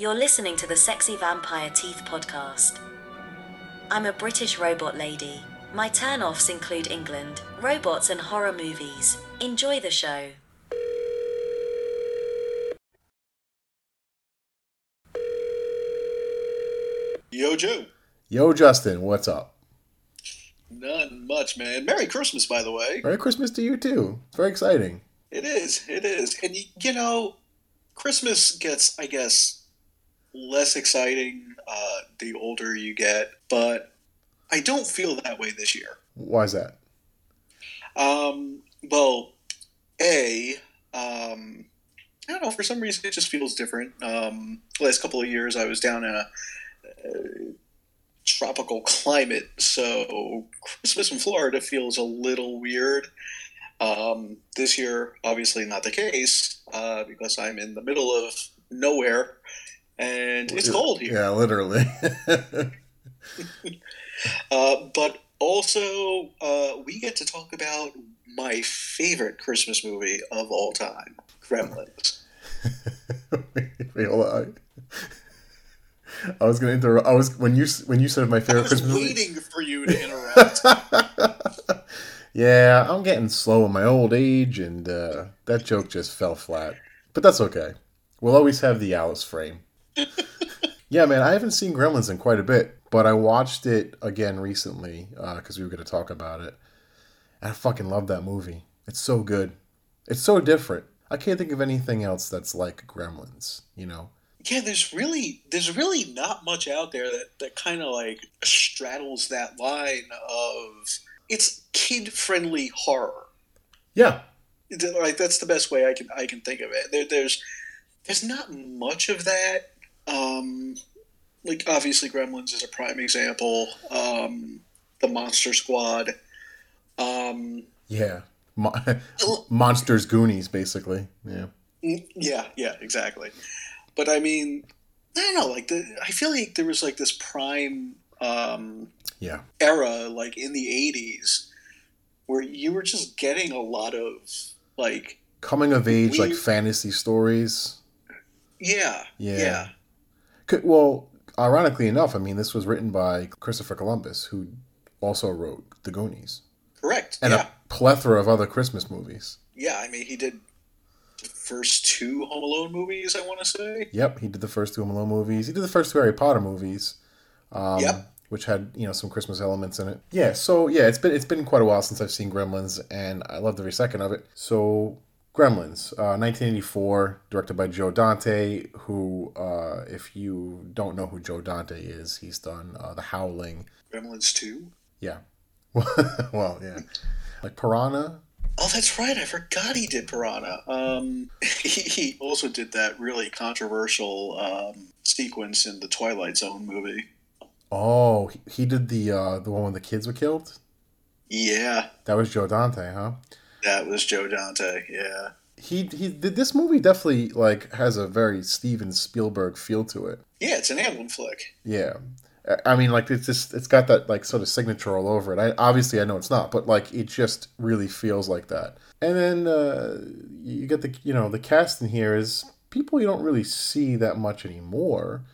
You're listening to the Sexy Vampire Teeth podcast. I'm a British robot lady. My turn offs include England, robots, and horror movies. Enjoy the show. Yo, Joe. Yo, Justin, what's up? Not much, man. Merry Christmas, by the way. Merry Christmas to you too. It's very exciting. It is. It is. And, you know, Christmas gets, I guess, less exciting uh, the older you get, but I don't feel that way this year. Why is that? Um, well, A, um, I don't know, for some reason it just feels different. Um, the last couple of years I was down in a, uh tropical climate, so Christmas in Florida feels a little weird. Um, this year, obviously not the case, uh, because I'm in the middle of nowhere and it's cold here. Yeah, literally. Uh, but also, uh, we get to talk about my favorite Christmas movie of all time, Gremlins. Wait, hold on. I was gonna interrupt. I was when you when you said my I favorite was Christmas movie. waiting for you to interrupt. yeah, I'm getting slow in my old age, and uh, that joke just fell flat. But that's okay. We'll always have the Alice frame. Yeah, man, I haven't seen Gremlins in quite a bit, but I watched it again recently uh, because we were going to talk about it. And I fucking love that movie. It's so good. It's so different. I can't think of anything else that's like Gremlins. You know? yeah, there's really there's really not much out there that, that kind of like straddles that line of it's kid friendly horror. Yeah. Like that's the best way I can I can think of it. There, there's there's not much of that. Um, like obviously, Gremlins is a prime example. Um, the Monster Squad. Um, Yeah. Mo- Monsters, Goonies, basically. Yeah. yeah, yeah, exactly. But I mean, I don't know. Like the, I feel like there was like this prime um, Yeah. era, like in the '80s, where you were just getting a lot of like, Coming of age, like fantasy stories. yeah, Yeah. yeah. Well, ironically enough, I mean, this was written by Christopher Columbus, who also wrote The Goonies correct. and yeah, a plethora of other Christmas movies. yeah. I mean, he did the first two Home Alone movies. I want to say. Yep, he did the first two Home Alone movies. He did the first two Harry Potter movies, um, Yep. which had you know some Christmas elements in it. Yeah, so yeah, it's been it's been quite a while since I've seen Gremlins, and I loved every second of it. So Gremlins, uh, 1984, directed by Joe Dante, who, uh, if you don't know who Joe Dante is, he's done uh, The Howling. Gremlins two. Yeah, well, yeah, like Piranha. Oh, that's right. I forgot he did Piranha. Um, he, he also did that really controversial um, sequence in the Twilight Zone movie. Oh, he, he did the uh, the one when the kids were killed. Yeah, That was Joe Dante, huh? That was Joe Dante. Yeah. he he did this movie definitely like has a very Steven Spielberg feel to it. Yeah, it's an Amblin flick. Yeah. I- I mean, like it's just it's got that like sort of signature all over it. I obviously I know it's not, but like it just really feels like that. And then uh, you get the you know the cast in here is people you don't really see that much anymore.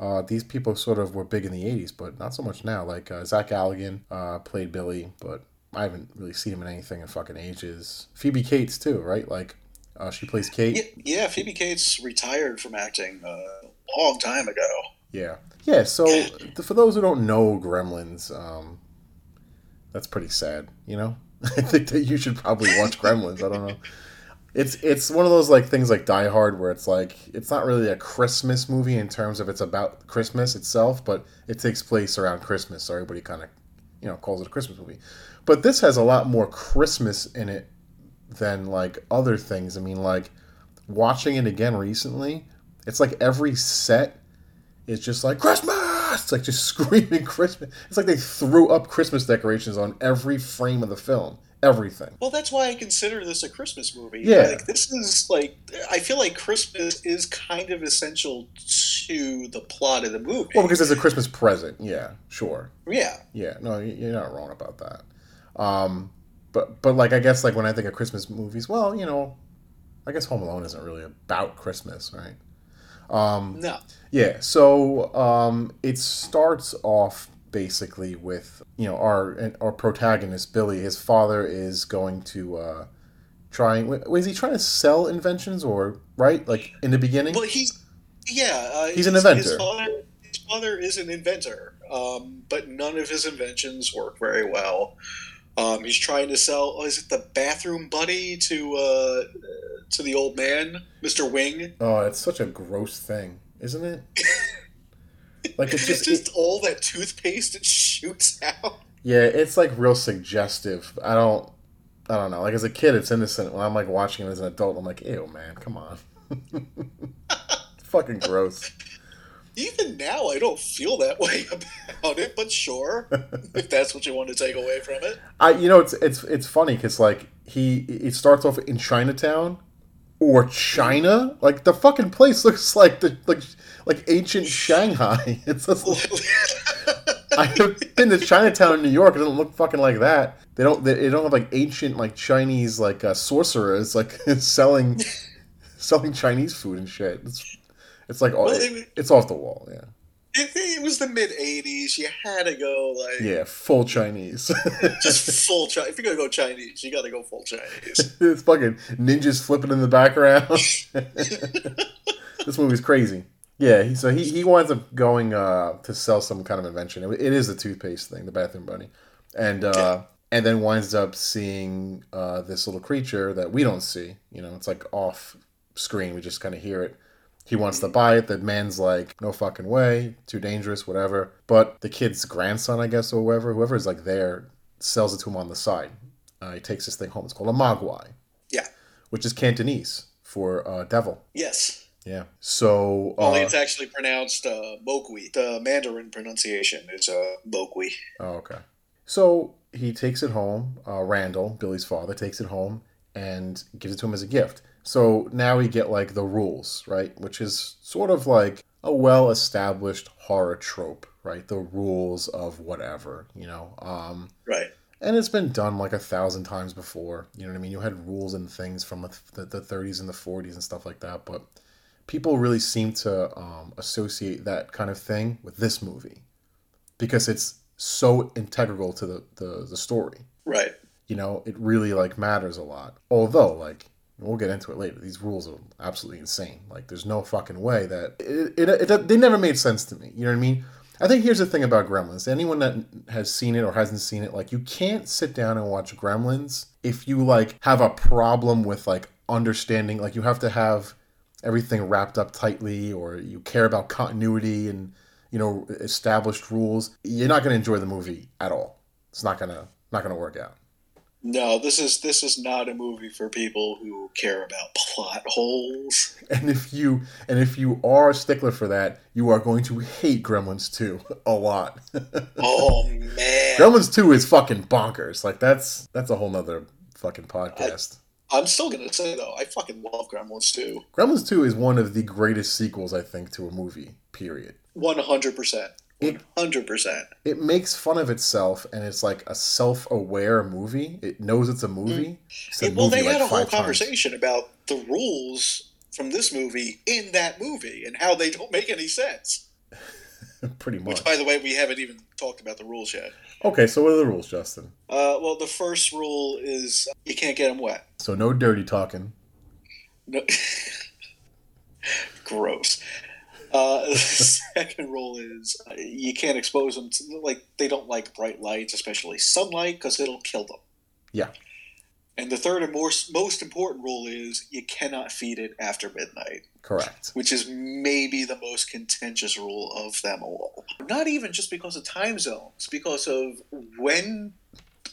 Uh, these people sort of were big in the '80s, but not so much now. Like uh, Zach Galligan uh, played Billy, but I haven't really seen him in anything in fucking ages. Phoebe Cates too, right? Like uh, she plays Kate. Yeah, yeah Phoebe Cates retired from acting uh, a long time ago. Yeah. Yeah, so for those who don't know Gremlins, um, that's pretty sad, you know? I think that you should probably watch Gremlins. I don't know. It's it's one of those like things like Die Hard where it's like it's not really a Christmas movie in terms of it's about Christmas itself, but it takes place around Christmas, so everybody kind of you know calls it a Christmas movie. But this has a lot more Christmas in it than like other things. I mean, like watching it again recently, it's like every set is just like Christmas. It's like just screaming Christmas. It's like they threw up Christmas decorations on every frame of the film. Everything. Well, that's why I consider this a Christmas movie. Yeah. Like, this is like, I feel like Christmas is kind of essential to the plot of the movie. Well, because it's a Christmas present. Yeah, sure. yeah. Yeah, no, you're not wrong about that. Um, but but like I guess like when I think of Christmas movies, well, you know, I guess Home Alone isn't really about Christmas, right? Um, No. yeah, so um, it starts off basically with you know our our protagonist Billy. His father is going to uh, trying. Was he trying to sell inventions or right? Like in the beginning. Well, he's yeah. Uh, He's an inventor. His father, his father is an inventor, um, but none of his inventions work very well. Um, he's trying to sell. Oh, is it the bathroom buddy to uh, to the old man, Mister Wing? Oh, it's such a gross thing, isn't it? like it's just, just it- all that toothpaste it shoots out. yeah, it's like real suggestive. I don't, I don't know. Like as a kid, it's innocent. When I'm like watching it as an adult, I'm like, ew, man, come on. it's fucking gross. Even now, I don't feel that way about it. But sure, if that's what you want to take away from it. I, you know, it's it's it's funny because like he it starts off in Chinatown or China. Like the fucking place looks like the like like ancient Shanghai. It's just, I've been to Chinatown in New York. It doesn't look fucking like that. They don't. They, they don't have like ancient like Chinese like uh, sorcerers like selling selling Chinese food and shit. It's it's like all, Well, it- it's off the wall. Yeah. It, it was the mid '80s. You had to go like Yeah. Full Chinese. just full Chinese. If you're gonna go Chinese, you got to go full Chinese. it's fucking ninjas flipping in the background. this movie's crazy. Yeah, he, so he, he winds up going uh, to sell some kind of invention. It, it is the toothpaste thing, the bathroom bunny, and uh, and then winds up seeing uh, this little creature that we don't see. You know, it's like off screen. We just kind of hear it. He wants to buy it. The man's like, no fucking way, too dangerous, whatever. But the kid's grandson, I guess, or whoever, whoever's like there, sells it to him on the side. Uh, he takes this thing home. It's called a mogwai Yeah. which is Cantonese for uh, devil. Yes. Yeah. So Only uh, it's actually pronounced uh. The Mandarin pronunciation is uh, oh, okay. So he takes it home. Uh, Randall, Billy's father, takes it home and gives it to him as a gift. So now we get like the rules, right? Which is sort of like a well-established horror trope, right? The rules of whatever, you know. Um, Right. and it's been done like a thousand times before. You know what I mean? You had rules and things from the, the 30s and the 40s and stuff like that, but people really seem to um, associate that kind of thing with this movie because it's so integral to the, the, the story. Right. You know, it really like matters a lot. Although, like, we'll get into it later. These rules are absolutely insane. Like, there's no fucking way that it, it, it they never made sense to me. You know what I mean? I think here's the thing about Gremlins. Anyone that has seen it or hasn't seen it, like, you can't sit down and watch Gremlins if you like have a problem with like understanding. Like, you have to have everything wrapped up tightly, or you care about continuity and you know established rules. You're not going to enjoy the movie at all. It's not gonna not gonna work out. No, this is this is not a movie for people who care about plot holes. And if you and if you are a stickler for that, you are going to hate Gremlins 2 a lot. Oh man, Gremlins 2 is fucking bonkers. Like that's that's a whole nother fucking podcast. I'm still gonna say though, I fucking love Gremlins 2. Gremlins 2 is one of the greatest sequels I think to a movie, period. One hundred percent. It- One hundred percent. It makes fun of itself and it's like a self-aware movie. It knows it's a movie. It's a Well, they had like a whole five times. conversation about the rules from this movie in that movie and how they don't make any sense. Pretty much. Which, by the way, we haven't even talked about the rules yet. Okay, so what are the rules, Justin? Uh, well, the first rule is you can't get them wet. So no dirty talking. No. Gross. Uh, the second rule is uh, you can't expose them to like they don't like bright lights, especially sunlight, because it'll kill them. Yeah. And the third and more, most important rule is you cannot feed it after midnight, Correct. which is maybe the most contentious rule of them all. Not even just because of time zones, because of when,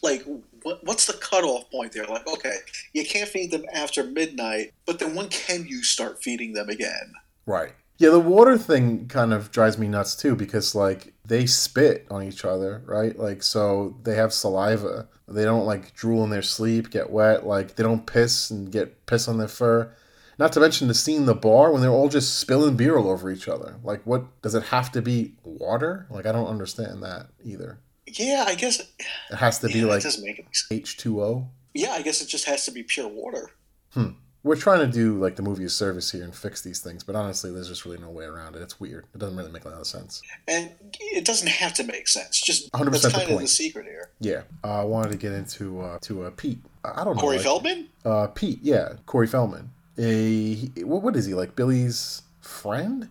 like, what, what's the cutoff point there? Like, okay, you can't feed them after midnight, but then when can you start feeding them again? Right. Yeah, the water thing kind of drives me nuts too because like they spit on each other, right? Like so they have saliva. They don't like drool in their sleep, get wet, like they don't piss and get piss on their fur. Not to mention the scene in the bar when they're all just spilling beer all over each other. Like what does it have to be water? Like I don't understand that either. Yeah, I guess. It has to be like it doesn't make any sense. H2O. Yeah, I guess it just has to be pure water. Hmm. We're trying to do like the movie service here and fix these things, but honestly, there's just really no way around it. It's weird. It doesn't really make a lot of sense. And it doesn't have to make sense. Just 100% that's the kind of the secret here. Yeah, uh, I wanted to get into uh, to uh, Pete. I I don't know. Corey like- Feldman? Uh, Pete, yeah, Corey Feldman. A he- what, what is he like? Billy's friend?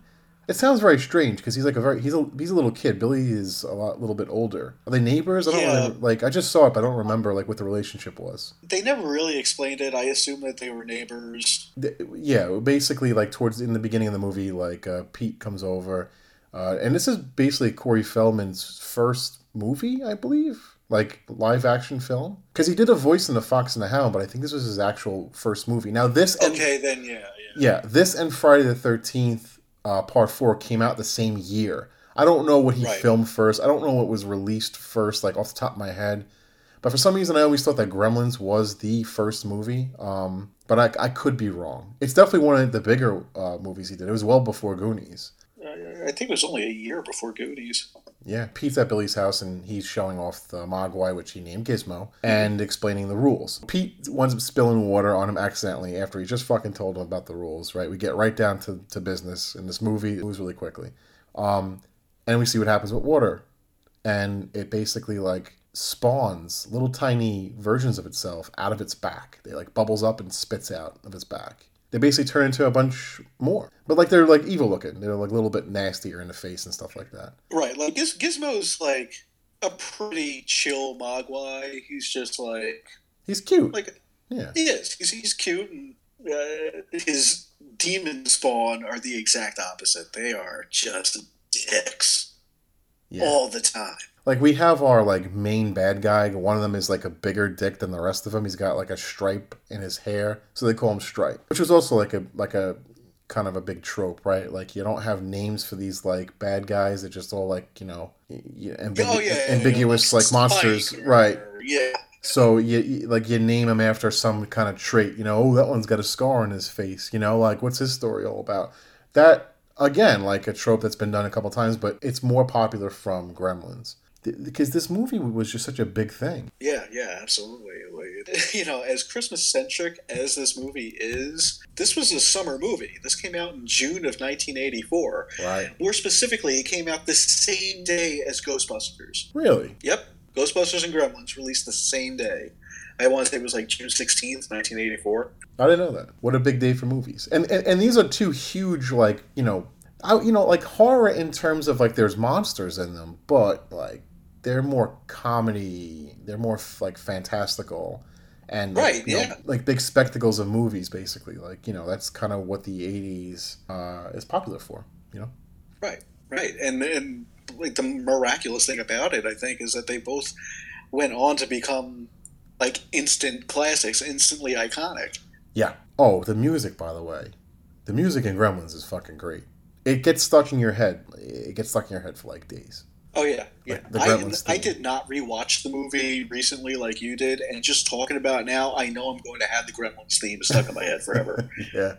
It sounds very strange because he's like a very he's a he's a little kid. Billy is a lot little bit older. Are they neighbors? I don't Yeah. remember. Like I just saw it, but I don't remember like what the relationship was. They never really explained it. I assume that they were neighbors. Th- Yeah, basically like towards in the beginning of the movie, like uh, Pete comes over, uh, and this is basically Corey Feldman's first movie, I believe, like live action film, because he did a voice in The Fox and the Hound, but I think this was his actual first movie. Now this and Okay, then yeah, yeah. Yeah, this and Friday the Thirteenth uh, Part Four came out the same year. I don't know what he Right. filmed first. I don't know what was released first, like off the top of my head. But for some reason, I always thought that Gremlins was the first movie. Um, but I, I could be wrong. It's definitely one of the bigger uh, movies he did. It was well before Goonies. I think it was only a year before Goonies. Yeah, Pete's at Billy's house and he's showing off the Mogwai, which he named Gizmo, and explaining the rules. Pete winds up spilling water on him accidentally after he just fucking told him about the rules, right? We get right down to, to business in this movie. It moves really quickly. Um, and we see what happens with water. And it basically like spawns little tiny versions of itself out of its back. They like bubbles up and spits out of its back. They basically turn into a bunch more. But like they're like evil looking. They're like a little bit nastier in the face and stuff like that. Right, like Giz- Gizmo's like a pretty chill Mogwai. He's just like He's cute. like Yeah. he is. He's he's cute, and uh, his demon spawn are the exact opposite. They are just dicks Yeah. all the time. Like we have our like main bad guy. One of them is like a bigger dick than the rest of them. He's got like a stripe in his hair, so they call him Stripe, which was also like a like a kind of a big trope, right? Like you don't have names for these like bad guys. They're just all like you know y- y- ambigu- oh yeah, ambiguous yeah, like monsters, Spike right? Yeah, So you, you like you name him after some kind of trait. You know, oh that one's got a scar on his face. You know, like what's his story all about? That again, like a trope that's been done a couple times, but it's more popular from Gremlins because this movie was just such a big thing. yeah, yeah, absolutely. Like, you know, as Christmas centric as this movie is, this was a summer movie. This came out in June of 1984. Right. More specifically, it came out the same day as Ghostbusters. Really? Yep, Ghostbusters and Gremlins released the same day. I want to say it was like June 16th, 1984. I didn't know that. What a big day for movies. And and, and these are two huge like, you know, I, you know, like horror in terms of like there's monsters in them, but like they're more comedy, they're more like fantastical and Right, you know, yeah. like big spectacles of movies basically. Like, you know, that's kind of what the 80s uh, is popular for, you know. Right, right, and and like the miraculous thing about it, I think, is that they both went on to become like instant classics, instantly iconic. Yeah. Oh, the music by the way. The music in Gremlins is fucking great. It gets stuck in your head. It gets stuck in your head for like days. Oh yeah, yeah. Like the I, I did not rewatch the movie recently like you did, and just talking about it now, I know I'm going to have the Gremlins theme stuck in my head forever. Yeah.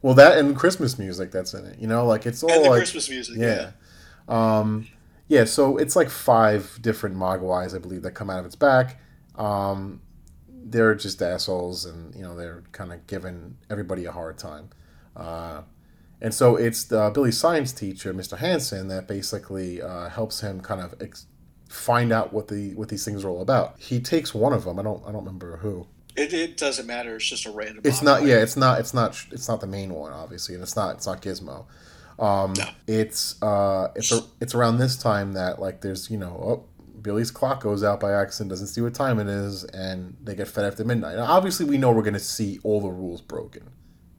Well, that and Christmas music that's in it. You know, like it's all and the like Christmas music. yeah. Um, yeah. So it's like five different Mogwais, I believe, that come out of its back. Um, they're just assholes, and you know they're kind of giving everybody a hard time. Uh, and so it's the Billy's science teacher, Mr. Hansen, that basically uh, helps him kind of ex- find out what the what these things are all about. He takes one of them. I don't I don't remember who. It, it doesn't matter. It's just a random. It's not. Yeah, it's not. It's not. It's not the main one, obviously, and it's not. It's not Gizmo. Um, No. It's uh, it's a, it's around this time that like there's you know oh Billy's clock goes out by accident, doesn't see what time it is, and they get fed after midnight. Now, obviously, we know we're gonna see all the rules broken.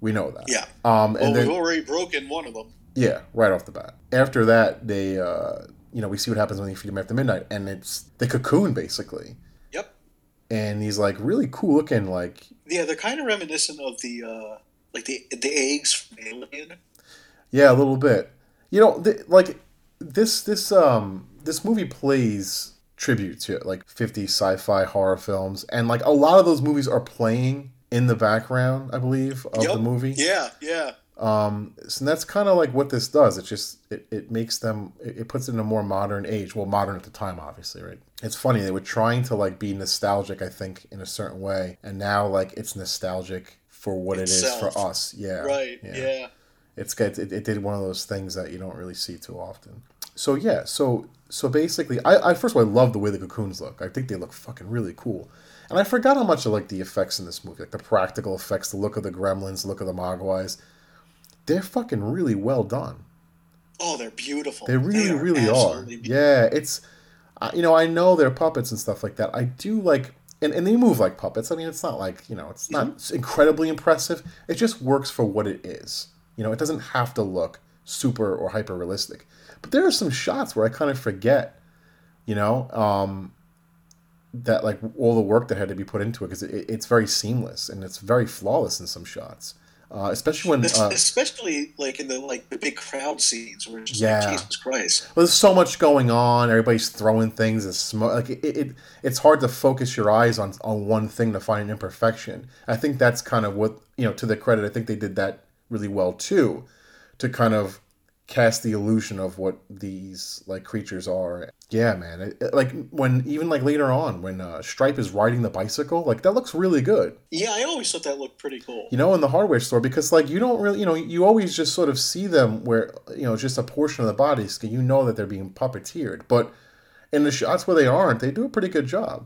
We know that. Yeah. Um, Well, and then we've already broken one of them. yeah, right off the bat. After that, they uh, you know we see what happens when they feed them after midnight, and it's the cocoon basically, Yep. and he's like really cool looking, like Yeah, they're kind of reminiscent of the uh, like the the eggs from Alien. Yeah, a little bit. You know, th- like this this um this movie plays tribute to like 50 sci-fi horror films and like a lot of those movies are playing in the background, I believe, of Yep. the movie. Yeah, yeah. Um so that's kind of like what this does. It just it, it makes them it, it puts it in a more modern age. Well, modern at the time obviously, right? It's funny they were trying to like be nostalgic, I think, in a certain way, and now like it's nostalgic for what it is for us. Yeah. right. Yeah. It's good. It, it did one of those things that you don't really see too often. So yeah, so so basically, I, I first of all I love the way the cocoons look. I think they look fucking really cool. And I forgot how much I like the effects in this movie, like the practical effects, the look of the gremlins, the look of the mogwais. They're fucking really well done. Oh, they're beautiful. They really, are really are. beautiful. Yeah, it's, I- you know, I know they're puppets and stuff like that. I do like, and, and they move like puppets. I mean, it's not like, you know, it's not incredibly impressive. It just works for what it is. You know, it doesn't have to look super or hyper realistic. But there are some shots where I kind of forget, you know, um, that like all the work that had to be put into it because it, it's very seamless and it's very flawless in some shots. Uh, especially when uh, Especially like in the like the big crowd scenes where it's just Yeah. like Jesus Christ. Well, there's so much going on. Everybody's throwing things. It's smoke. Like it, it, it's hard to focus your eyes on on one thing to find an imperfection. I think that's kind of what you know. To the credit, I think they did that really well too, to kind of cast the illusion of what these like creatures are. Yeah, man. It, it- like when even like later on when uh, Stripe is riding the bicycle, like that looks really good. Yeah, I always thought that looked pretty cool. You know, in the hardware store because like you don't really, you know, you always just sort of see them where you know just a portion of the body, bodies. You know that they're being puppeteered, but in the shots where they aren't, they do a pretty good job.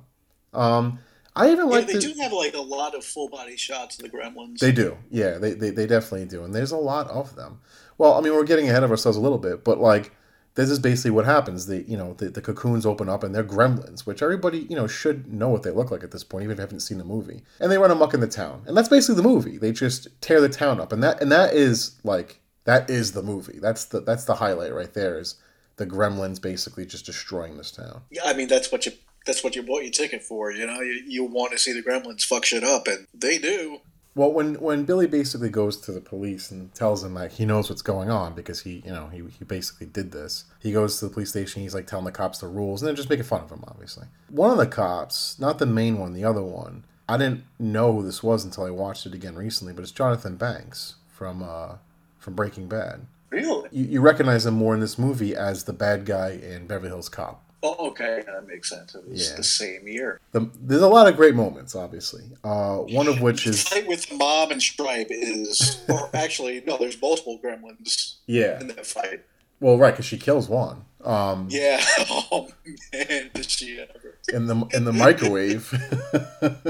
Um, I even Yeah, like they the, do have like a lot of full body shots of the Gremlins. They do, yeah, they, they they definitely do, and there's a lot of them. Well, I mean, we're getting ahead of ourselves a little bit, but like this is basically what happens. The you know the, the cocoons open up and they're gremlins, which everybody you know should know what they look like at this point, even if you haven't seen the movie. And they run amok in the town, and that's basically the movie. They just tear the town up, and that and that is like that is the movie. That's the that's the highlight right there. Is the gremlins basically just destroying this town. Yeah, I mean that's what you that's what you bought your ticket for. You know, you, you want to see the Gremlins fuck shit up, and they do. Well, when when Billy basically goes to the police and tells them like he knows what's going on because he you know he, he basically did this. He goes to the police station. He's like telling the cops the rules and they're just making fun of him. Obviously, one of the cops, not the main one, the other one. I didn't know who this was until I watched it again recently, but it's Jonathan Banks from uh, from Breaking Bad. Really? You, you recognize him more in this movie as the bad guy in Beverly Hills Cop. Oh, okay, that makes sense. It was Yeah. the same year. The, there's a lot of great moments, obviously. Uh, one of which is The fight with Mom and Stripe is, or actually, no, there's multiple Gremlins yeah, in that fight. well, right, because she kills one. Um, Yeah. Oh man, did she ever? in the in the microwave,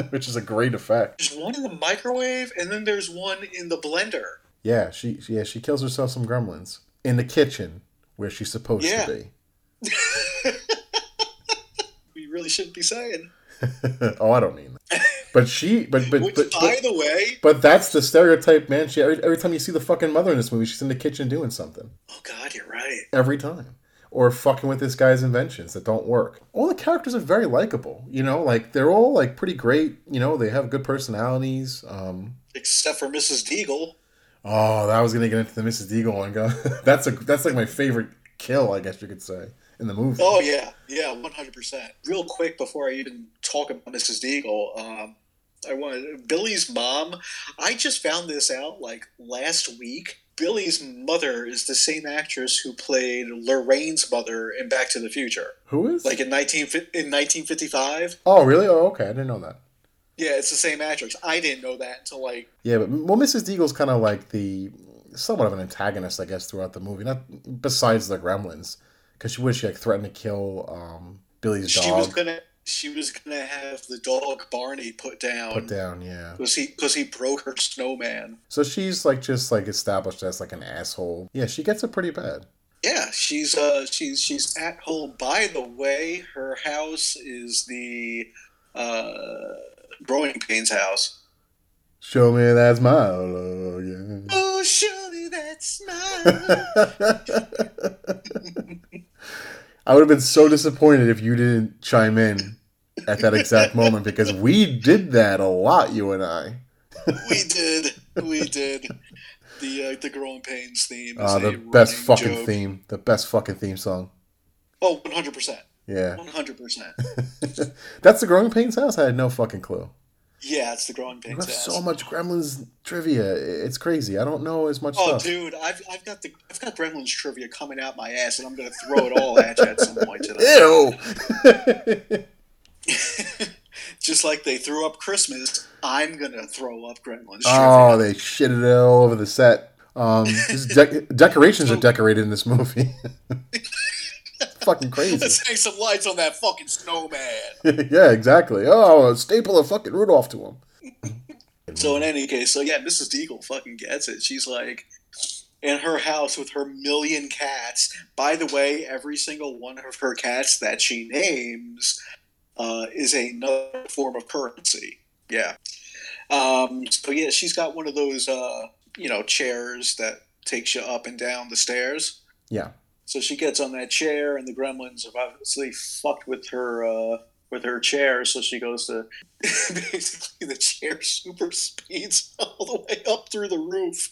which is a great effect. There's one in the microwave, and then there's one in the blender. Yeah, she yeah she kills herself some gremlins in the kitchen where she's supposed Yeah. to be. Really shouldn't be saying. oh, I don't mean that. But she, but but Which, but, by but, the way, but that's the stereotype, man. She every, every time you see the fucking mother in this movie, she's in the kitchen doing something oh god, you're right. every time, or fucking with this guy's inventions that don't work. All the characters are very likable, you know, like they're all like pretty great. You know, they have good personalities. Um, Except for Mrs. Deagle. Oh, that was gonna get into the Mrs. Deagle one. Go. that's a that's like my favorite kill, I guess you could say, in the movie. Oh yeah, yeah, one hundred percent. Real quick before I even talk about Mrs. Deagle, um, I wanted Billy's mom. I just found this out like last week. Billy's mother is the same actress who played Lorraine's mother in Back to the Future, Who is? like in nineteen in nineteen fifty five. oh, really? Oh, okay. I didn't know that. Yeah, it's the same actress. I didn't know that until like Yeah, but well, Mrs. Deagle's kind of like the somewhat of an antagonist, I guess, throughout the movie. Not besides the Gremlins, because she was she like threatened to kill um, Billy's she was gonna she was gonna have the dog Barney put down Put down, yeah. because he because he broke her snowman. So she's like just like established as like an asshole. Yeah, she gets it pretty bad. Yeah, she's uh she's she's at home. By the way, her house is the uh growing pains house. Show me that smile, oh, yeah. Surely that smile. I would have been so disappointed if you didn't chime in at that exact moment because we did that a lot, you and I. we did, we did. The uh, the growing pains theme. Is Uh, the best fucking joke. theme. The best fucking theme song. Oh, 100 percent, Yeah. 100 percent. That's the Growing Pains house? I had no fucking clue. Yeah, it's the growing pains have so much Gremlins trivia. It's crazy. I don't know as much Oh, stuff. dude, I've, I've got the I've got Gremlins trivia coming out my ass, and I'm gonna throw it all at you at some point today. Ew! just like they threw up Christmas, I'm gonna throw up Gremlins. Oh, they shitted it all over the set. Um, de- decorations are decorated in this movie. Fucking crazy. Let's hang some lights on that fucking snowman. yeah, exactly. Oh, staple a fucking Rudolph to him. so in any case, so yeah, Mrs. Deagle fucking gets it. She's like in her house with her million cats. By the way, every single one of her cats that she names uh, is another form of currency. Yeah. Um, so yeah, she's got one of those, uh, you know, chairs that takes you up and down the stairs. Yeah. So she gets on that chair, and the gremlins have obviously fucked with her uh, with her chair. So she goes to basically the chair super speeds all the way up through the roof.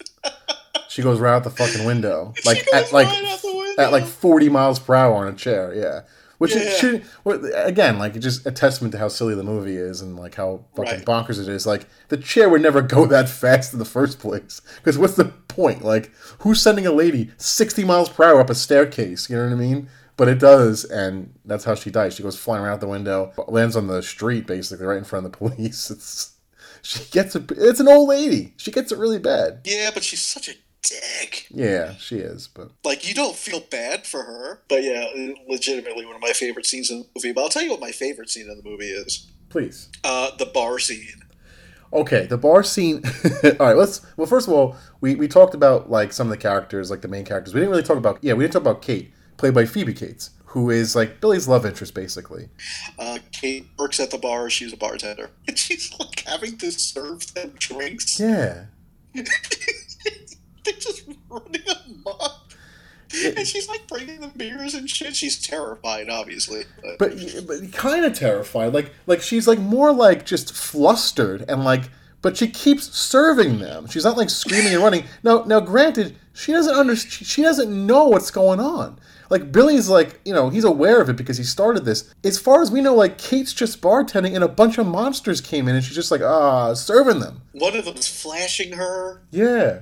she goes right out the fucking window, like at like right at like forty miles per hour on a chair. Yeah. Which yeah. should again, like just a testament to how silly the movie is and like how fucking right. bonkers it is. Like the chair would never go that fast in the first place. Because what's the point? Like who's sending a lady sixty miles per hour up a staircase? You know what I mean? But it does, and that's how she dies. She goes flying around the window, lands on the street, basically right in front of the police. It's she gets it. It's an old lady. She gets it really bad. Yeah, but she's such a dick. Yeah, she is, but like you don't feel bad for her. But yeah, legitimately one of my favorite scenes in the movie. But I'll tell you what my favorite scene in the movie is. Please. Uh, the bar scene. Okay, the bar scene. all right, let's. Well, first of all, we we talked about like some of the characters, like the main characters. We didn't really talk about. Yeah, we didn't talk about Kate, played by Phoebe Cates, who is like Billy's love interest, basically. Uh, Kate works at the bar. She's a bartender, and she's like having to serve them drinks. Yeah. They're just running amok. and she's like bringing them beers and shit. She's terrified, obviously. But, but, but kind of terrified. Like like she's like more like just flustered and like. But she keeps serving them. She's not like screaming and running. Now now, granted, she doesn't under she doesn't know what's going on. Like Billy's like, you know, he's aware of it because he started this. As far as we know, like Kate's just bartending and a bunch of monsters came in and she's just like, ah, serving them. One of them's flashing her. Yeah.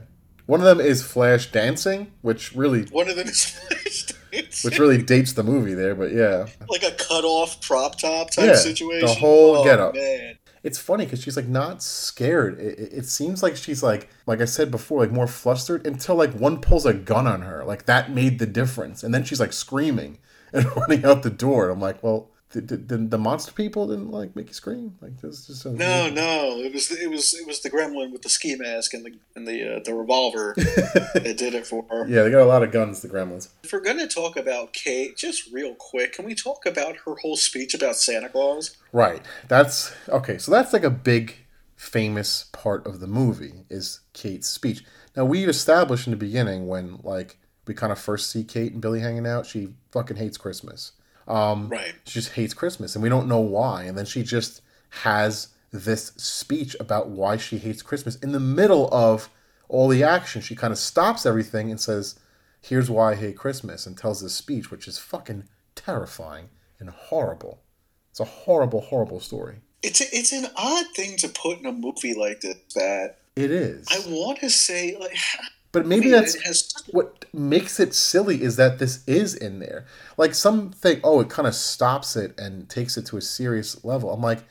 One of them is Flash dancing, which really one of them is Flash dancing, which really dates the movie there. But yeah, like a cut off prop top type yeah, situation. The whole oh, get up. Man. It's funny because she's like not scared. It, it, it, seems like she's like, like I said before, like more flustered until like one pulls a gun on her. Like that made the difference, and then she's like screaming and running out the door. And I'm like, well, the, the, the, monster people didn't like make you scream? Like this just no weird. no. It was it was it was the gremlin with the ski mask and the and the uh, the revolver that did it for her. Yeah they got a lot of guns the gremlins. If we're gonna talk about kate just real quick can we talk about her whole speech about santa claus? Right. That's okay so that's like a big famous part of the movie is kate's speech. Now we established in the beginning when like we kind of first see kate and billy hanging out she fucking hates christmas um, right. She just hates Christmas, and we don't know why. And then she just has this speech about why she hates Christmas in the middle of all the action. She kind of stops everything and says, "Here's why I hate Christmas," and tells this speech, which is fucking terrifying and horrible. It's a horrible, horrible story. It's a, it's an odd thing to put in a movie like this. That it is. I want to say like but maybe I mean, that's has... what makes it silly is that this is in there. Like some think, oh, it kind of stops it and takes it to a serious level. I'm like,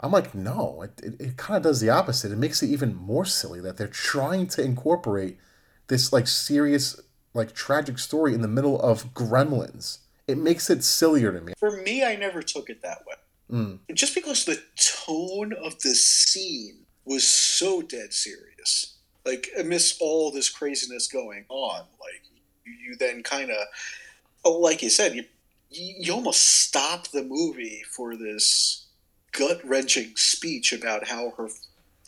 I'm like, no, it, it, it kind of does the opposite. It makes it even more silly that they're trying to incorporate this like serious, like tragic story in the middle of Gremlins. It makes it sillier to me. For me, I never took it that way. Mm. Just because the tone of the scene was so dead serious like amidst all this craziness going on like you, you then kind of oh like you said you you almost stop the movie for this gut-wrenching speech about how her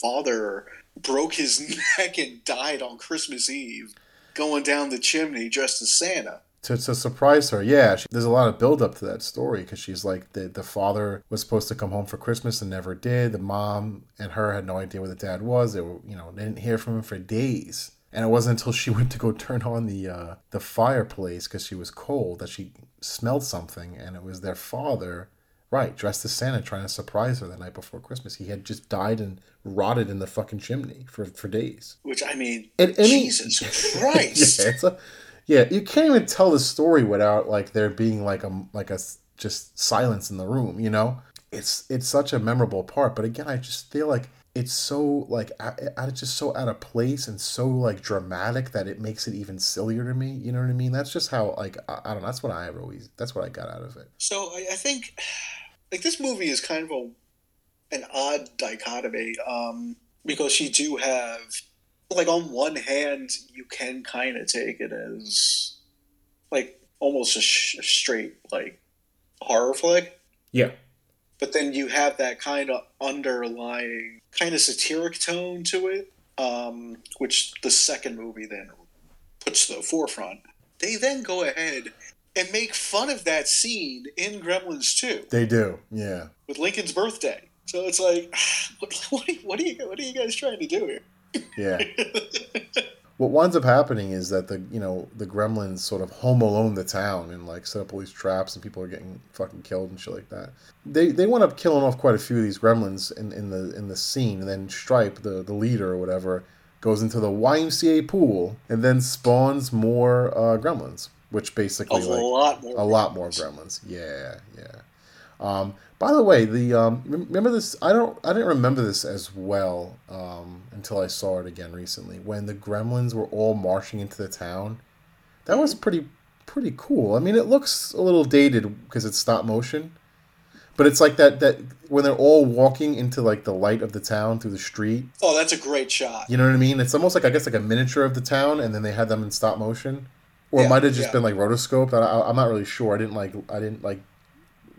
father broke his neck and died on christmas eve going down the chimney dressed as santa to, to surprise her. Yeah, she, there's a lot of build up to that story because she's like the the father was supposed to come home for Christmas and never did. The mom and her had no idea where the dad was. They were you know they didn't hear from him for days. And it wasn't until she went to go turn on the uh, the fireplace because she was cold that she smelled something, and it was their father, right, dressed as Santa, trying to surprise her the night before Christmas. He had just died and rotted in the fucking chimney for, for days. Which I mean, and, and Jesus he, Christ! yeah, it's a yeah, you can't even tell the story without like there being like a like a just silence in the room. You know, it's it's such a memorable part. But again, I just feel like it's so like I, just so out of place and so like dramatic that it makes it even sillier to me. You know what I mean? That's just how like I, I don't know. That's what I always. That's what I got out of it. So I, I think like this movie is kind of a an odd dichotomy um, because you do have like on one hand you can kind of take it as like almost a, sh- straight like horror flick. Yeah. But then you have that kind of underlying kind of satiric tone to it, um, which the second movie then puts to the forefront. They then go ahead and make fun of that scene in Gremlins 2. They do, yeah. With Lincoln's birthday. So it's like, what, what, are, you, what, are you, what are you guys trying to do here? Yeah. what winds up happening is that the you know the gremlins sort of home alone the town and like set up all these traps and people are getting fucking killed and shit like that. They they wind up killing off quite a few of these gremlins in, in the in the scene and then Stripe the the leader or whatever goes into the YMCA pool and then spawns more uh, gremlins, which basically a like lot more a lot more gremlins. Yeah, yeah. Um, by the way, the um, remember this? I don't. I didn't remember this as well um, until I saw it again recently. When the Gremlins were all marching into the town, that was pretty pretty cool. I mean, it looks a little dated because it's stop motion, but it's like that that when they're all walking into like the light of the town through the street. Oh, that's a great shot. You know what I mean? It's almost like I guess like a miniature of the town, and then they had them in stop motion, or Yeah, it might have just yeah. been like rotoscoped. I, I, I'm not really sure. I didn't like. I didn't like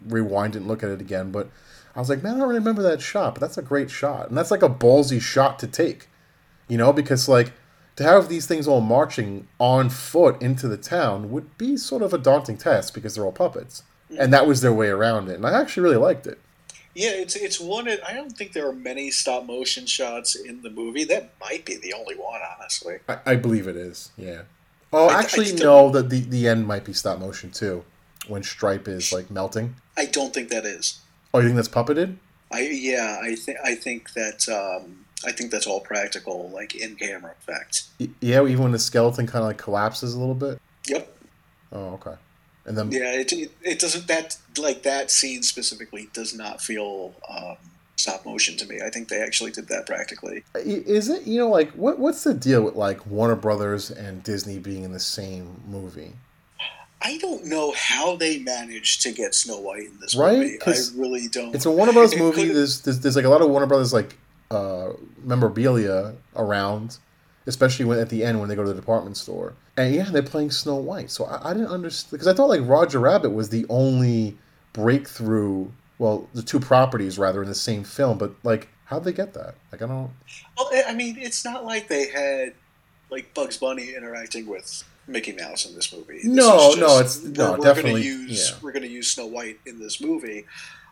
rewind it and look at it again, but I was like, man, I don't remember that shot, but that's a great shot, and that's like a ballsy shot to take, you know, because like to have these things all marching on foot into the town would be sort of a daunting task because they're all puppets, mm-hmm. and that was their way around it, and I actually really liked it. Yeah, it's it's one. I don't think there are many stop motion shots in the movie. That might be the only one, honestly. I, I believe it is, yeah. Oh, I- I actually, still- no. The, the the end might be stop motion too, when Stripe is like melting. I don't think that is. Oh, you think that's puppeted? I yeah, I think I think that um, I think that's all practical, like in camera effect. Y- Yeah, even when the skeleton kind of like collapses a little bit. Yep. Oh, okay. And then Yeah, it, it, it doesn't that like that scene specifically does not feel um, stop motion to me. I think they actually did that practically. Is it you know like what what's the deal with like Warner Brothers and Disney being in the same movie? I don't know how they managed to get Snow White in this Right? movie. I really don't. It's a Warner Brothers movie. There's, there's there's like a lot of Warner Brothers like uh, memorabilia around, especially when at the end when they go to the department store. And yeah, they're playing Snow White. So I, I didn't understand because I thought like Roger Rabbit was the only breakthrough. Well, the two properties rather in the same film, but like how'd they get that? Like I don't. Well, I- I mean, it's not like they had like Bugs Bunny interacting with Mickey Mouse in this movie. This No, is no, it's- no, we're, definitely, We're gonna use yeah. we're going to use Snow White in this movie.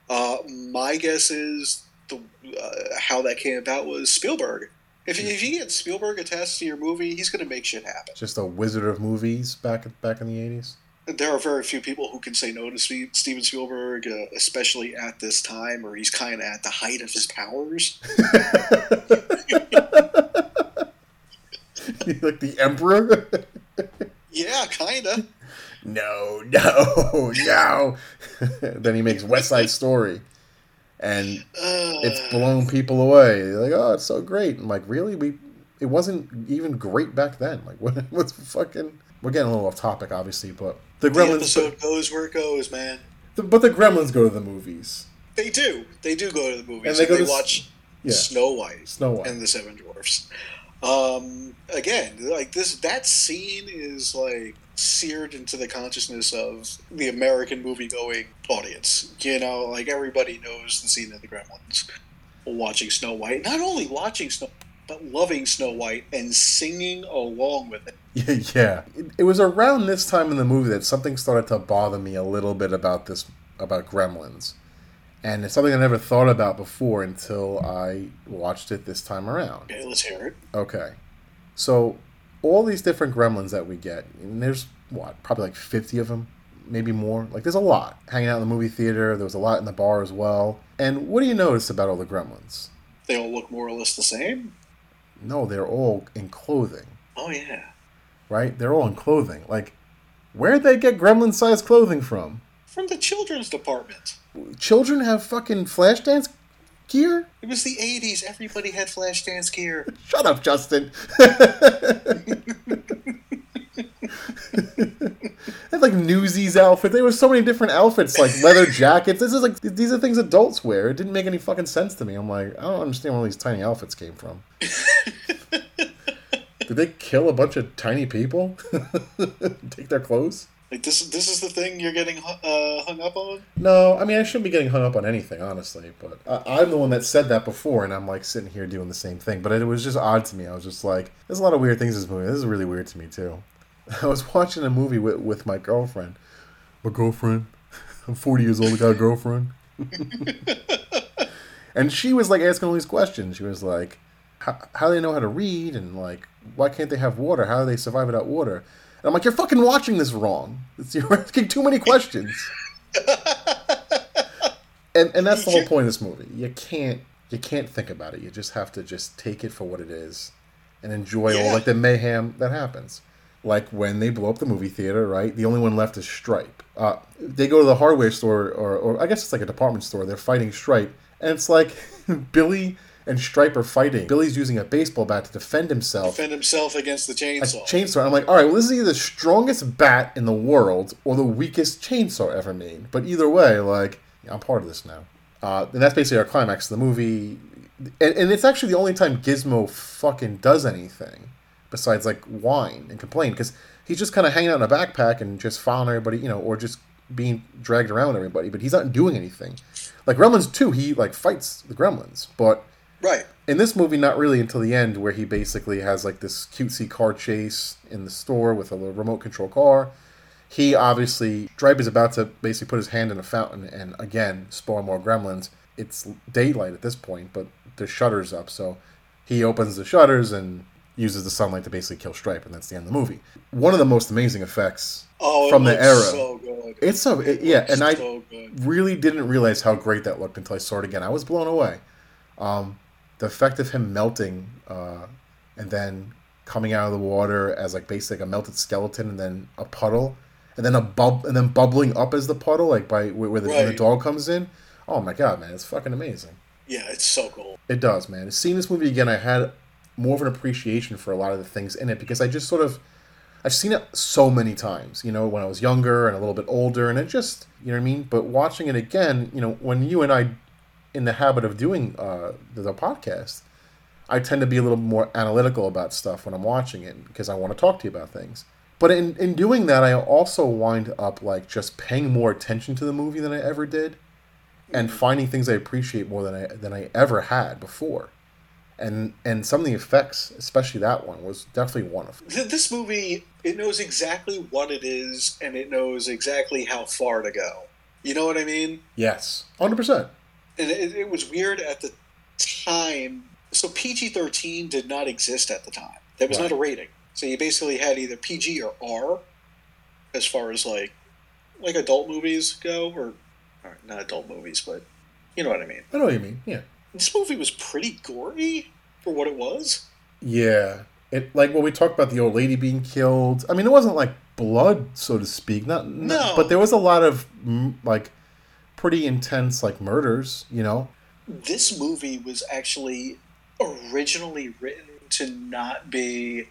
Uh, my guess is the uh, how that came about was Spielberg. If you, if you get Spielberg attached to your movie, he's going to make shit happen. Just a wizard of movies back back in the eighties. There are very few people who can say no to Steven Spielberg, uh, especially at this time where he's kind of at the height of his powers. like the emperor. Yeah, kind of. no, no, no. then he makes West Side Story, and Uh, it's blown people away. They're like, oh, it's so great. I'm like, really? We? It wasn't even great back then. Like, what? What's fucking? We're getting a little off topic, obviously, but the the Gremlins. episode goes where it goes, man. But, but the Gremlins go to the movies. They do. They do go to the movies. And they go to s- watch Yeah, Snow White Snow White. and the Seven Dwarfs. Um, again, like this, that scene is like seared into the consciousness of the American movie-going audience. You know, like everybody knows the scene of the Gremlins watching Snow White. Not only watching Snow, but loving Snow White and singing along with it. Yeah. It, it was around this time in the movie that something started to bother me a little bit about this about Gremlins, and it's something I never thought about before until I watched it this time around. Okay, let's hear it. Okay, so all these different Gremlins that we get, and there's what probably like fifty of them, maybe more. Like there's a lot hanging out in the movie theater. There was a lot in the bar as well. And what do you notice about all the Gremlins? They all look more or less the same. No, they're all in clothing. Oh yeah. right? They're all in clothing. Like, where'd they get gremlin sized clothing from? From the children's department. Children have fucking Flashdance gear? It was the 80s. Everybody had Flashdance gear. Shut up, Justin. had like Newsies outfit. There were so many different outfits, like leather jackets. This is like these are things adults wear. It didn't make any fucking sense to me. I'm like, I don't understand where all these tiny outfits came from. Did they kill a bunch of tiny people? Take their clothes? Like this, this is the thing you're getting uh, hung up on. No, I mean I shouldn't be getting hung up on anything, honestly. But I, I'm the one that said that before, and I'm like sitting here doing the same thing. But it was just odd to me. I was just like, there's a lot of weird things in this movie. This is really weird to me too. I was watching a movie with, with my girlfriend. My girlfriend. I'm 40 years old. I got a girlfriend. and she was like asking all these questions. She was like, how, how do they know how to read? And like, why can't they have water? How do they survive without water? And I'm like, you're fucking watching this wrong. It's, you're asking too many questions. and and that's the whole point of this movie. You can't you can't think about it. You just have to just take it for what it is and enjoy Yeah. all like the mayhem that happens. Like when they blow up the movie theater, right? The only one left is Stripe. Uh, they go to the hardware store, or, or I guess it's like a department store. They're fighting Stripe, and it's like Billy and Stripe are fighting. Billy's using a baseball bat to defend himself Defend himself against the a chainsaw. chainsaw. I'm like, all right, well, this is either the strongest bat in the world or the weakest chainsaw ever made. But either way, like, I'm part of this now. Uh, and that's basically our climax of the movie. And, and it's actually the only time Gizmo fucking does anything besides, like, whine and complain. Because he's just kind of hanging out in a backpack and just following everybody, you know, or just being dragged around everybody. But he's not doing anything. Like, Gremlins 2, he, like, fights the Gremlins. But right. in this movie, not really until the end, where he basically has like this cutesy car chase in the store with a little remote control car. He obviously Stripe is about to basically put his hand in a fountain and again spawn more gremlins. It's daylight at this point, but the shutters up, so he opens the shutters and uses the sunlight to basically kill Stripe, and that's the end of the movie. One of the most amazing effects Oh, it from the era. So good. It's so it- yeah, and I good. really didn't realize how great that looked until I saw it again. I was blown away. Um, the effect of him melting uh, and then coming out of the water as like basically like a melted skeleton and then a puddle and then a bub and then bubbling up as the puddle like by where, where the, when the dog comes in. Oh my god, man, it's fucking amazing. Yeah, it's so cool. It does, man. Seeing this movie again, I had more of an appreciation for a lot of the things in it because I just sort of I've seen it so many times, you know, when I was younger and a little bit older, and it just, you know what I mean? But watching it again, you know, when you and I, in the habit of doing uh, the, the podcast, I tend to be a little more analytical about stuff when I'm watching it because I want to talk to you about things. But in, in doing that, I also wind up like just paying more attention to the movie than I ever did, and finding things I appreciate more than I than I ever had before. And and some of the effects, especially that one, was definitely one of them. This movie, it knows exactly what it is, and it knows exactly how far to go. You know what I mean? Yes, hundred percent. And it, it was weird at the time. So PG thirteen did not exist at the time. That was Right. not a rating. So you basically had either PG or R, as far as like like adult movies go, or, or not adult movies, but you know what I mean. I know what you mean. Yeah. This movie was pretty gory for what it was. Yeah. It like when we talked about the old lady being killed. I mean, it wasn't like blood, so to speak. Not, not No. but there was a lot of mm, like pretty intense like murders. You know. this movie was actually originally written to not be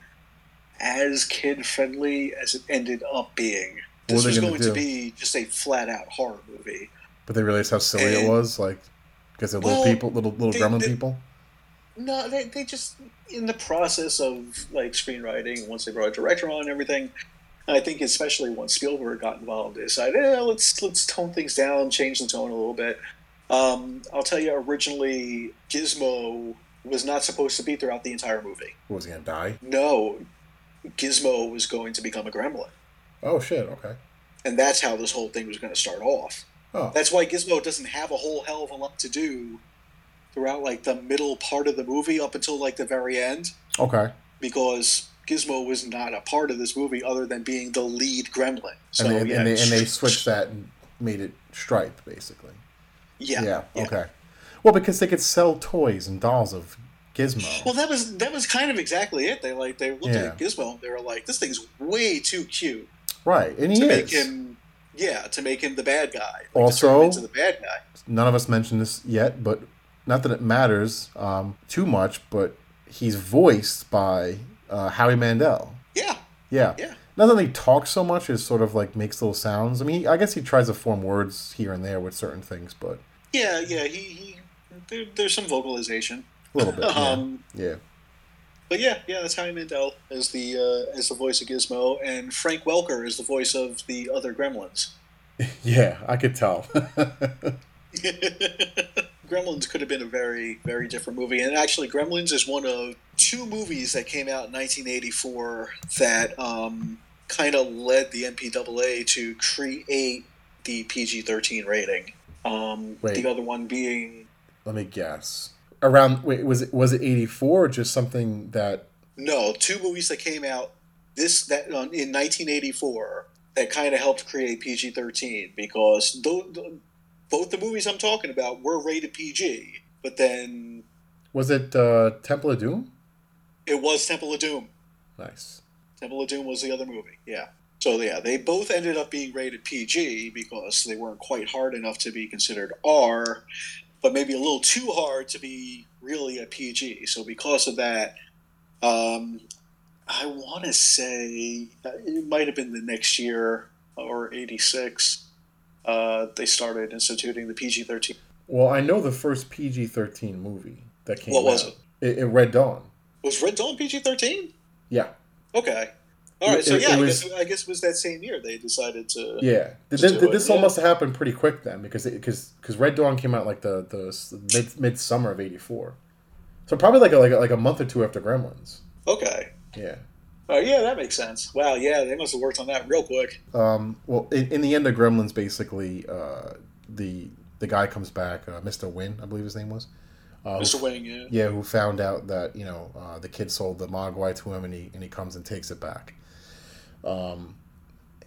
as kid friendly as it ended up being. This was gonna do? to be just a flat out horror movie. But they realized how silly it was, like because they're little Well, people, little little they- gremlin they- people. No, they, they just in the process of like screenwriting. Once they brought a director on and everything, I think especially once Spielberg got involved, they decided, eh, let's let's tone things down, change the tone a little bit. Um, I'll tell you, originally Gizmo was not supposed to be throughout the entire movie. What, was he gonna die? No, Gizmo was going to become a gremlin. Oh shit. Okay. And that's how this whole thing was going to start off. Oh. That's why Gizmo doesn't have a whole hell of a lot to do throughout like the middle part of the movie up until like the very end Okay. because Gizmo was not a part of this movie other than being the lead gremlin. So and, they, yeah, and they and they switched that and made it Stripe, basically. Yeah, Yeah. Okay. Well, because they could sell toys and dolls of Gizmo. Well, that was that was kind of exactly it. They like they looked Yeah. at Gizmo. and They were like, "This thing's way too cute right. And he to is. make him Yeah, to make him the bad guy. Like, Also- to the bad guy. None of us mentioned this yet, but not that it matters um, too much, but he's voiced by uh, Howie Mandel. Yeah, Yeah. yeah. Not that he talks so much, it sort of like makes little sounds. I mean, I guess he tries to form words here and there with certain things, but Yeah, yeah, he, he there, there's some vocalization. a little bit. Yeah. Um, yeah. but yeah, yeah, that's Howie Mandel as the uh, as the voice of Gizmo, and Frank Welker is the voice of the other Gremlins. Yeah, I could tell. Gremlins could have been a very, very different movie. And actually, Gremlins is one of two movies that came out in 1984 that um, kind of led the MPAA to create the PG 13 rating. Um, the other one being, Let me guess. Around wait, was it was it eighty four or just something that no, two movies that came out this that um, in 1984 that kind of helped create PG 13 because tho- tho- both the movies I'm talking about were rated PG, but then was it uh, Temple of Doom? It was Temple of Doom. Nice. Temple of Doom was the other movie. Yeah. So yeah, they both ended up being rated PG because they weren't quite hard enough to be considered R, but maybe a little too hard to be really a PG. So because of that, um, I want to say it might have been the next year or '86. Uh, they started instituting the PG thirteen. Well, I know the first PG thirteen movie that came. What was out. it? It Red Dawn. Was Red Dawn PG thirteen? Yeah. Okay. All right. It- So yeah, I, was- guess, I guess it was that same year they decided to. Yeah, Th- Just th- do it, this all yeah. must have happened pretty quick then, because because because Red Dawn came out like the the s- mid summer of '84, so probably like a, like a, like a month or two after Gremlins. Okay. Yeah. Oh yeah, that makes sense. Wow, yeah, they must have worked on that real quick. Um, well, in, in the end of Gremlins, basically, uh, the the guy comes back, uh, Mr. Wing, I believe his name was. Uh, Mr. Wing, yeah. Yeah, who found out that you know uh, the kid sold the Mogwai to him, and he and he comes and takes it back. Um,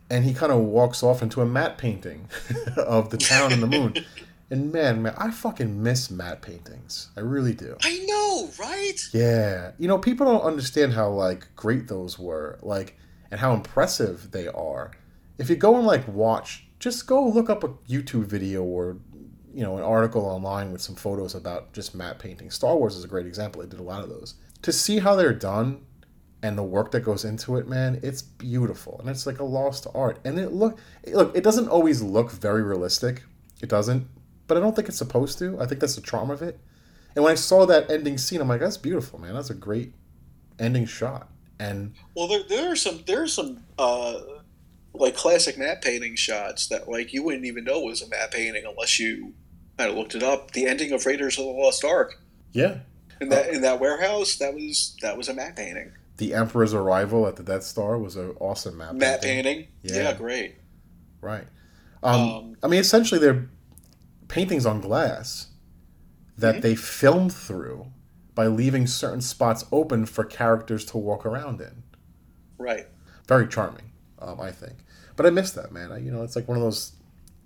and he kind of walks off into a matte painting of the town and the moon. And man, man, I fucking miss matte paintings. I really do. I know, right? Yeah, you know, people don't understand how like great those were, like, and how impressive they are. If you go and like watch, just go look up a YouTube video or you know an article online with some photos about just matte painting. Star Wars is a great example. They did a lot of those. To see how they're done and the work that goes into it, man, it's beautiful and it's like a lost art. And it look look, it doesn't always look very realistic. It doesn't, but I don't think it's supposed to. I think that's the charm of it. And when I saw that ending scene, I'm like, that's beautiful, man. That's a great ending shot. And Well, there, there are some there are some uh, like classic map painting shots that like you wouldn't even know was a map painting unless you of looked it up. The ending of Raiders of the Lost Ark yeah, in that in that warehouse that was that was a map painting. the Emperor's arrival at the Death Star was an awesome map. Matte painting. painting, Yeah. yeah, great. Right. Um, Um, I mean, essentially, they're paintings on glass that Mhm. they filmed through by leaving certain spots open for characters to walk around in. Right. Very charming, um, I think. But I miss that, man. I, you know, it's like one of those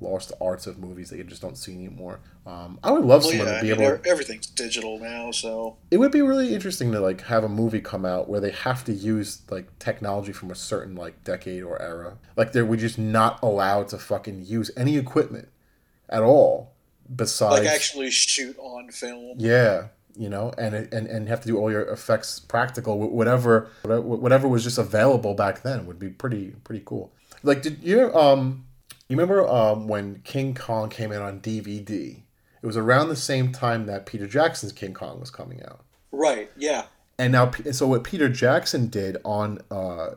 lost arts of movies that you just don't see anymore. Um, I would love Well, someone yeah, to I be mean, able. e- everything's digital now, so It would be really interesting to like have a movie come out where they have to use like technology from a certain like decade or era. Like they would just not allowed to fucking use any equipment at all besides like actually shoot on film. yeah, you know, and and and have to do all your effects practical whatever whatever was just available back then would be pretty pretty cool. Like did you um you remember um when King Kong came in on DVD? It was around the same time that Peter Jackson's King Kong was coming out. Right. Yeah. And now, so what Peter Jackson did on uh,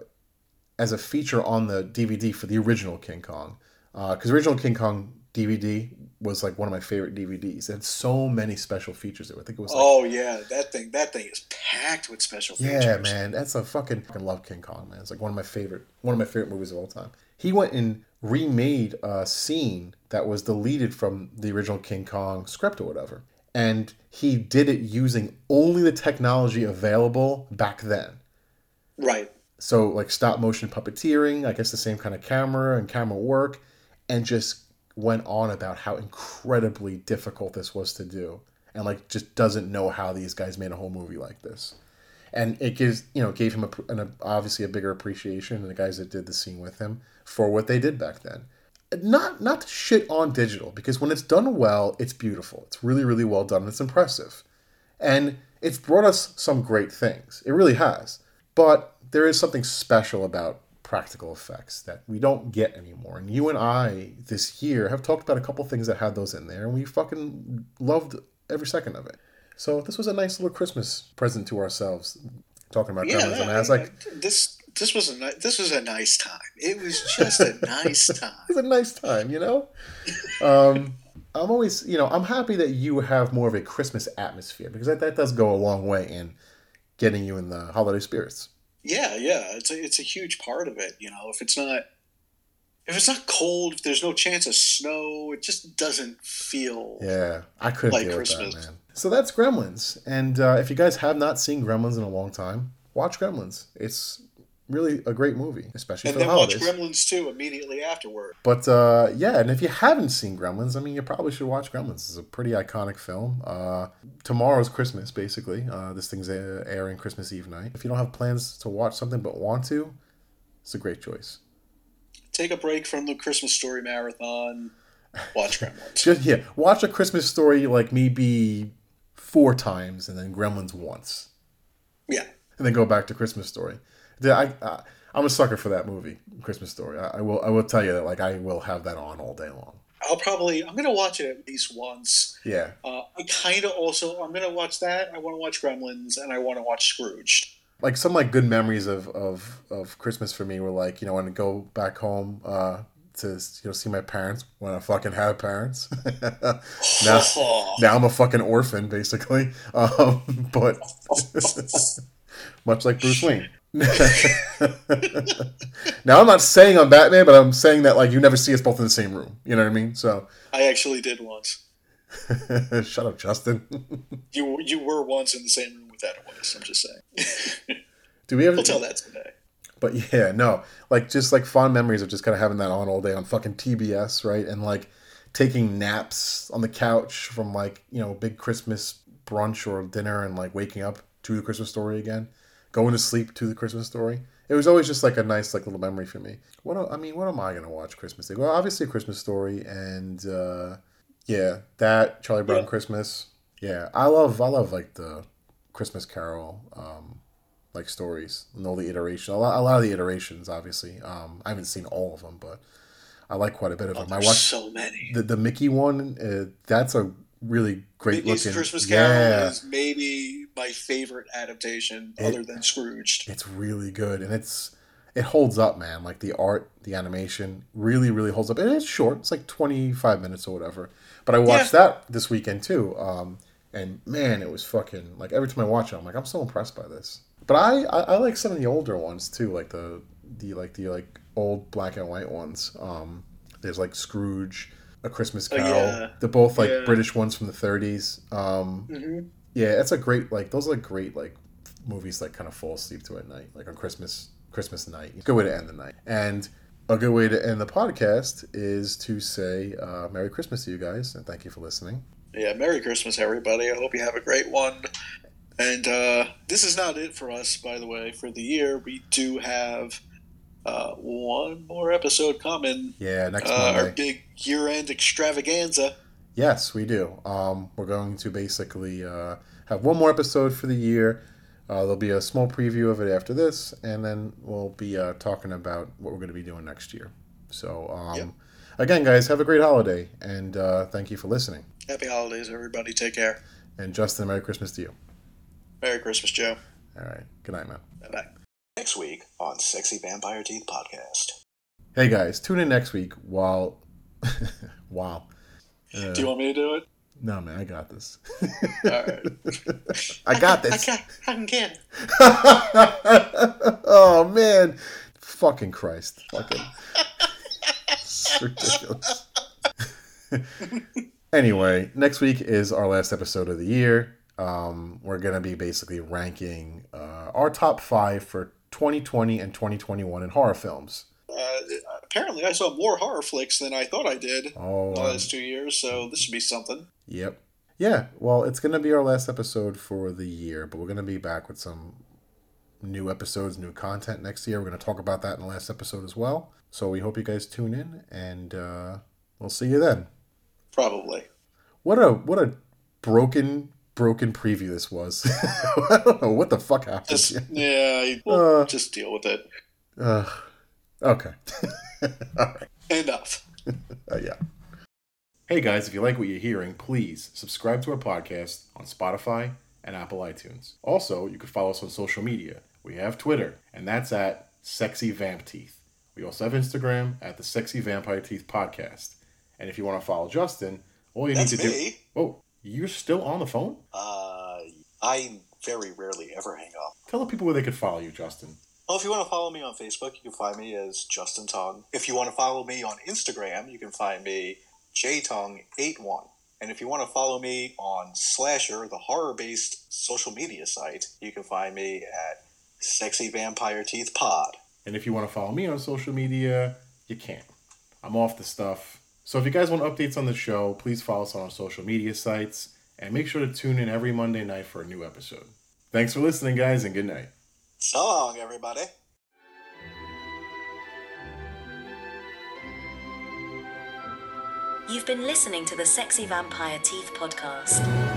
as a feature on the DVD for the original King Kong, because original King Kong DVD was like one of my favorite DVDs. It had so many special features. I think it was like, Oh yeah, that thing that thing is packed with special features. yeah, man, that's a fucking fucking love King Kong, man. It's like one of my favorite one of my favorite movies of all time. He went and remade a scene that was deleted from the original King Kong script or whatever. And he did it using only the technology available back then. Right. So like stop motion puppeteering, I guess the same kind of camera and camera work, and just went on about how incredibly difficult this was to do, and like just doesn't know how these guys made a whole movie like this, and it gives you know gave him a, an, obviously a bigger appreciation and the guys that did the scene with him for what they did back then. not not to shit on digital because when it's done well, it's beautiful. It's really really well done. It's impressive, and it's brought us some great things. It really has. But there is something special about practical effects that we don't get anymore. And you and I this year have talked about a couple things that had those in there, and we fucking loved every second of it. So this was a nice little Christmas present to ourselves, talking about Yeah, Gremlins. and I was like, this this was a ni- this was a nice time. It was just a nice time. it's a nice time, you know. Um, I'm always, you know, I'm happy that you have more of a Christmas atmosphere because that, that does go a long way in getting you in the holiday spirits. Yeah, yeah, it's a it's a huge part of it. You know, if it's not if it's not cold, if there's no chance of snow, it just doesn't feel. Yeah, I couldn't Like deal with Christmas. that, man. So that's Gremlins, and uh, if you guys have not seen Gremlins in a long time, watch Gremlins. It's really a great movie, especially And for the then watch. Gremlins 2 immediately afterward. But uh, yeah, and if you haven't seen Gremlins, I mean, you probably should watch Gremlins. It's a pretty iconic film. Uh, tomorrow's Christmas, basically. Uh, this thing's airing Christmas Eve night. If you don't have plans to watch something but want to, it's a great choice. Take a break from the Christmas Story marathon. Watch Gremlins. Just yeah, watch a Christmas story like maybe four times, and then Gremlins once, yeah. and then go back to Christmas Story. I, I I'm a sucker for that movie, Christmas Story. I, I will I will tell you that like I will have that on all day long. I'll probably I'm gonna watch it at least once. Yeah, Uh, I kind of also I'm gonna watch that. I want to watch Gremlins and I want to watch Scrooged. Like some like good memories of of of Christmas for me were like you know when I go back home uh to you know see my parents when I fucking had parents. now, now I'm a fucking orphan basically. Um, but much like Bruce Wayne. now I'm not saying I'm Batman, but I'm saying that like you never see us both in the same room. You know what I mean? So I actually did once. shut up, Justin. You you were once in the same room that voice. I'm just saying. Do we ever? we'll tell that today. But yeah, no, like just like fond memories of just kind of having that on all day on fucking TBS, right? And like taking naps on the couch from like you know big Christmas brunch or dinner, and like waking up to the Christmas story again, going to sleep to the Christmas story. It was always just like a nice like little memory for me. What I mean, what am I gonna watch Christmas Day? Well, obviously a Christmas story, and uh, yeah, that Charlie Brown Yeah. Christmas. Yeah, I love I love like the Christmas Carol. Um, like stories and all the iterations. A lot, a lot of the iterations, obviously. Um, I haven't seen all of them, but I like quite a bit of Oh, them. I watched so many. the the Mickey one. Uh, that's a really great Mickey's looking. Christmas Carol yeah, is maybe my favorite adaptation It- other than Scrooged. it's really good, and it's it holds up, man. Like the art, the animation, really, really holds up, and it's short. It's like twenty five minutes or whatever. But I watched that this weekend too, um, and man, it was fucking like every time I watch it, I'm like, I'm so impressed by this. But I, I, I like some of the older ones too, like the the like the like old black and white ones. Um, there's like Scrooge, A Christmas Oh, Carol. yeah. They're both like Yeah. British ones from the 30s. Um, hmm yeah, it's a great like those are like great like movies like kind of fall asleep to at night, like on Christmas Christmas night. Good way to end the night. And a good way to end the podcast is to say uh, Merry Christmas to you guys and thank you for listening. Yeah, Merry Christmas, everybody. I hope you have a great one. And uh, this is not it for us, by the way, for the year. We do have uh, one more episode coming. Yeah, next Uh, our big year end extravaganza. Yes, we do. Um, we're going to basically uh, have one more episode for the year. Uh, there'll be a small preview of it after this, and then we'll be uh, talking about what we're going to be doing next year. So, um, Yep. again, guys, have a great holiday, and uh, thank you for listening. Happy holidays, everybody. Take care. And Justin, Merry Christmas to you. Merry Christmas, Joe. All right. Good night, man. Bye bye. Next week on Sexy Vampire Teeth Podcast. Hey, guys, tune in next week while. wow. Uh, Do you want me to do it? no, man, I got this. All right. I got I this. can, I can get it. oh, man. Fucking Christ. Fucking. It's ridiculous. Anyway, next week is our last episode of the year. Um, we're going to be basically ranking uh, our top five for 2020 and 2021 in horror films. Uh, apparently, I saw more horror flicks than I thought I did Oh, the um, last two years, so this should be something. Yep. Yeah, well, it's going to be our last episode for the year, but we're going to be back with some new episodes, new content next year. We're going to talk about that in the last episode as well. So we hope you guys tune in, and uh, we'll see you then. Probably. What a what a broken broken preview this was. I don't know what the fuck happened. Just yeah, we'll Uh. just deal with it. Uh, okay. All right. Enough. Uh, yeah. Hey guys, if you like what you're hearing, please subscribe to our podcast on Spotify and Apple iTunes. Also, you can follow us on social media. We have Twitter, and that's at Sexy Vamp Teeth. We also have Instagram at the Sexy Vampire Teeth Podcast. And if you want to follow Justin, all you That's need to me. do. Oh, you're still on the phone? Uh, I very rarely ever hang up. Tell the people where they could follow you, Justin. Well, if you want to follow me on Facebook, you can find me as Justin Tong. If you want to follow me on Instagram, you can find me jtong81. And if you want to follow me on Slasher, the horror-based social media site, you can find me at Sexy Vampire Teeth Pod. And if you want to follow me on social media, you can. I'm off the stuff. So if you guys want updates on the show, please follow us on our social media sites and make sure to tune in every Monday night for a new episode. Thanks for listening, guys, and good night. So long, everybody. You've been listening to the Sexy Vampire Teeth podcast.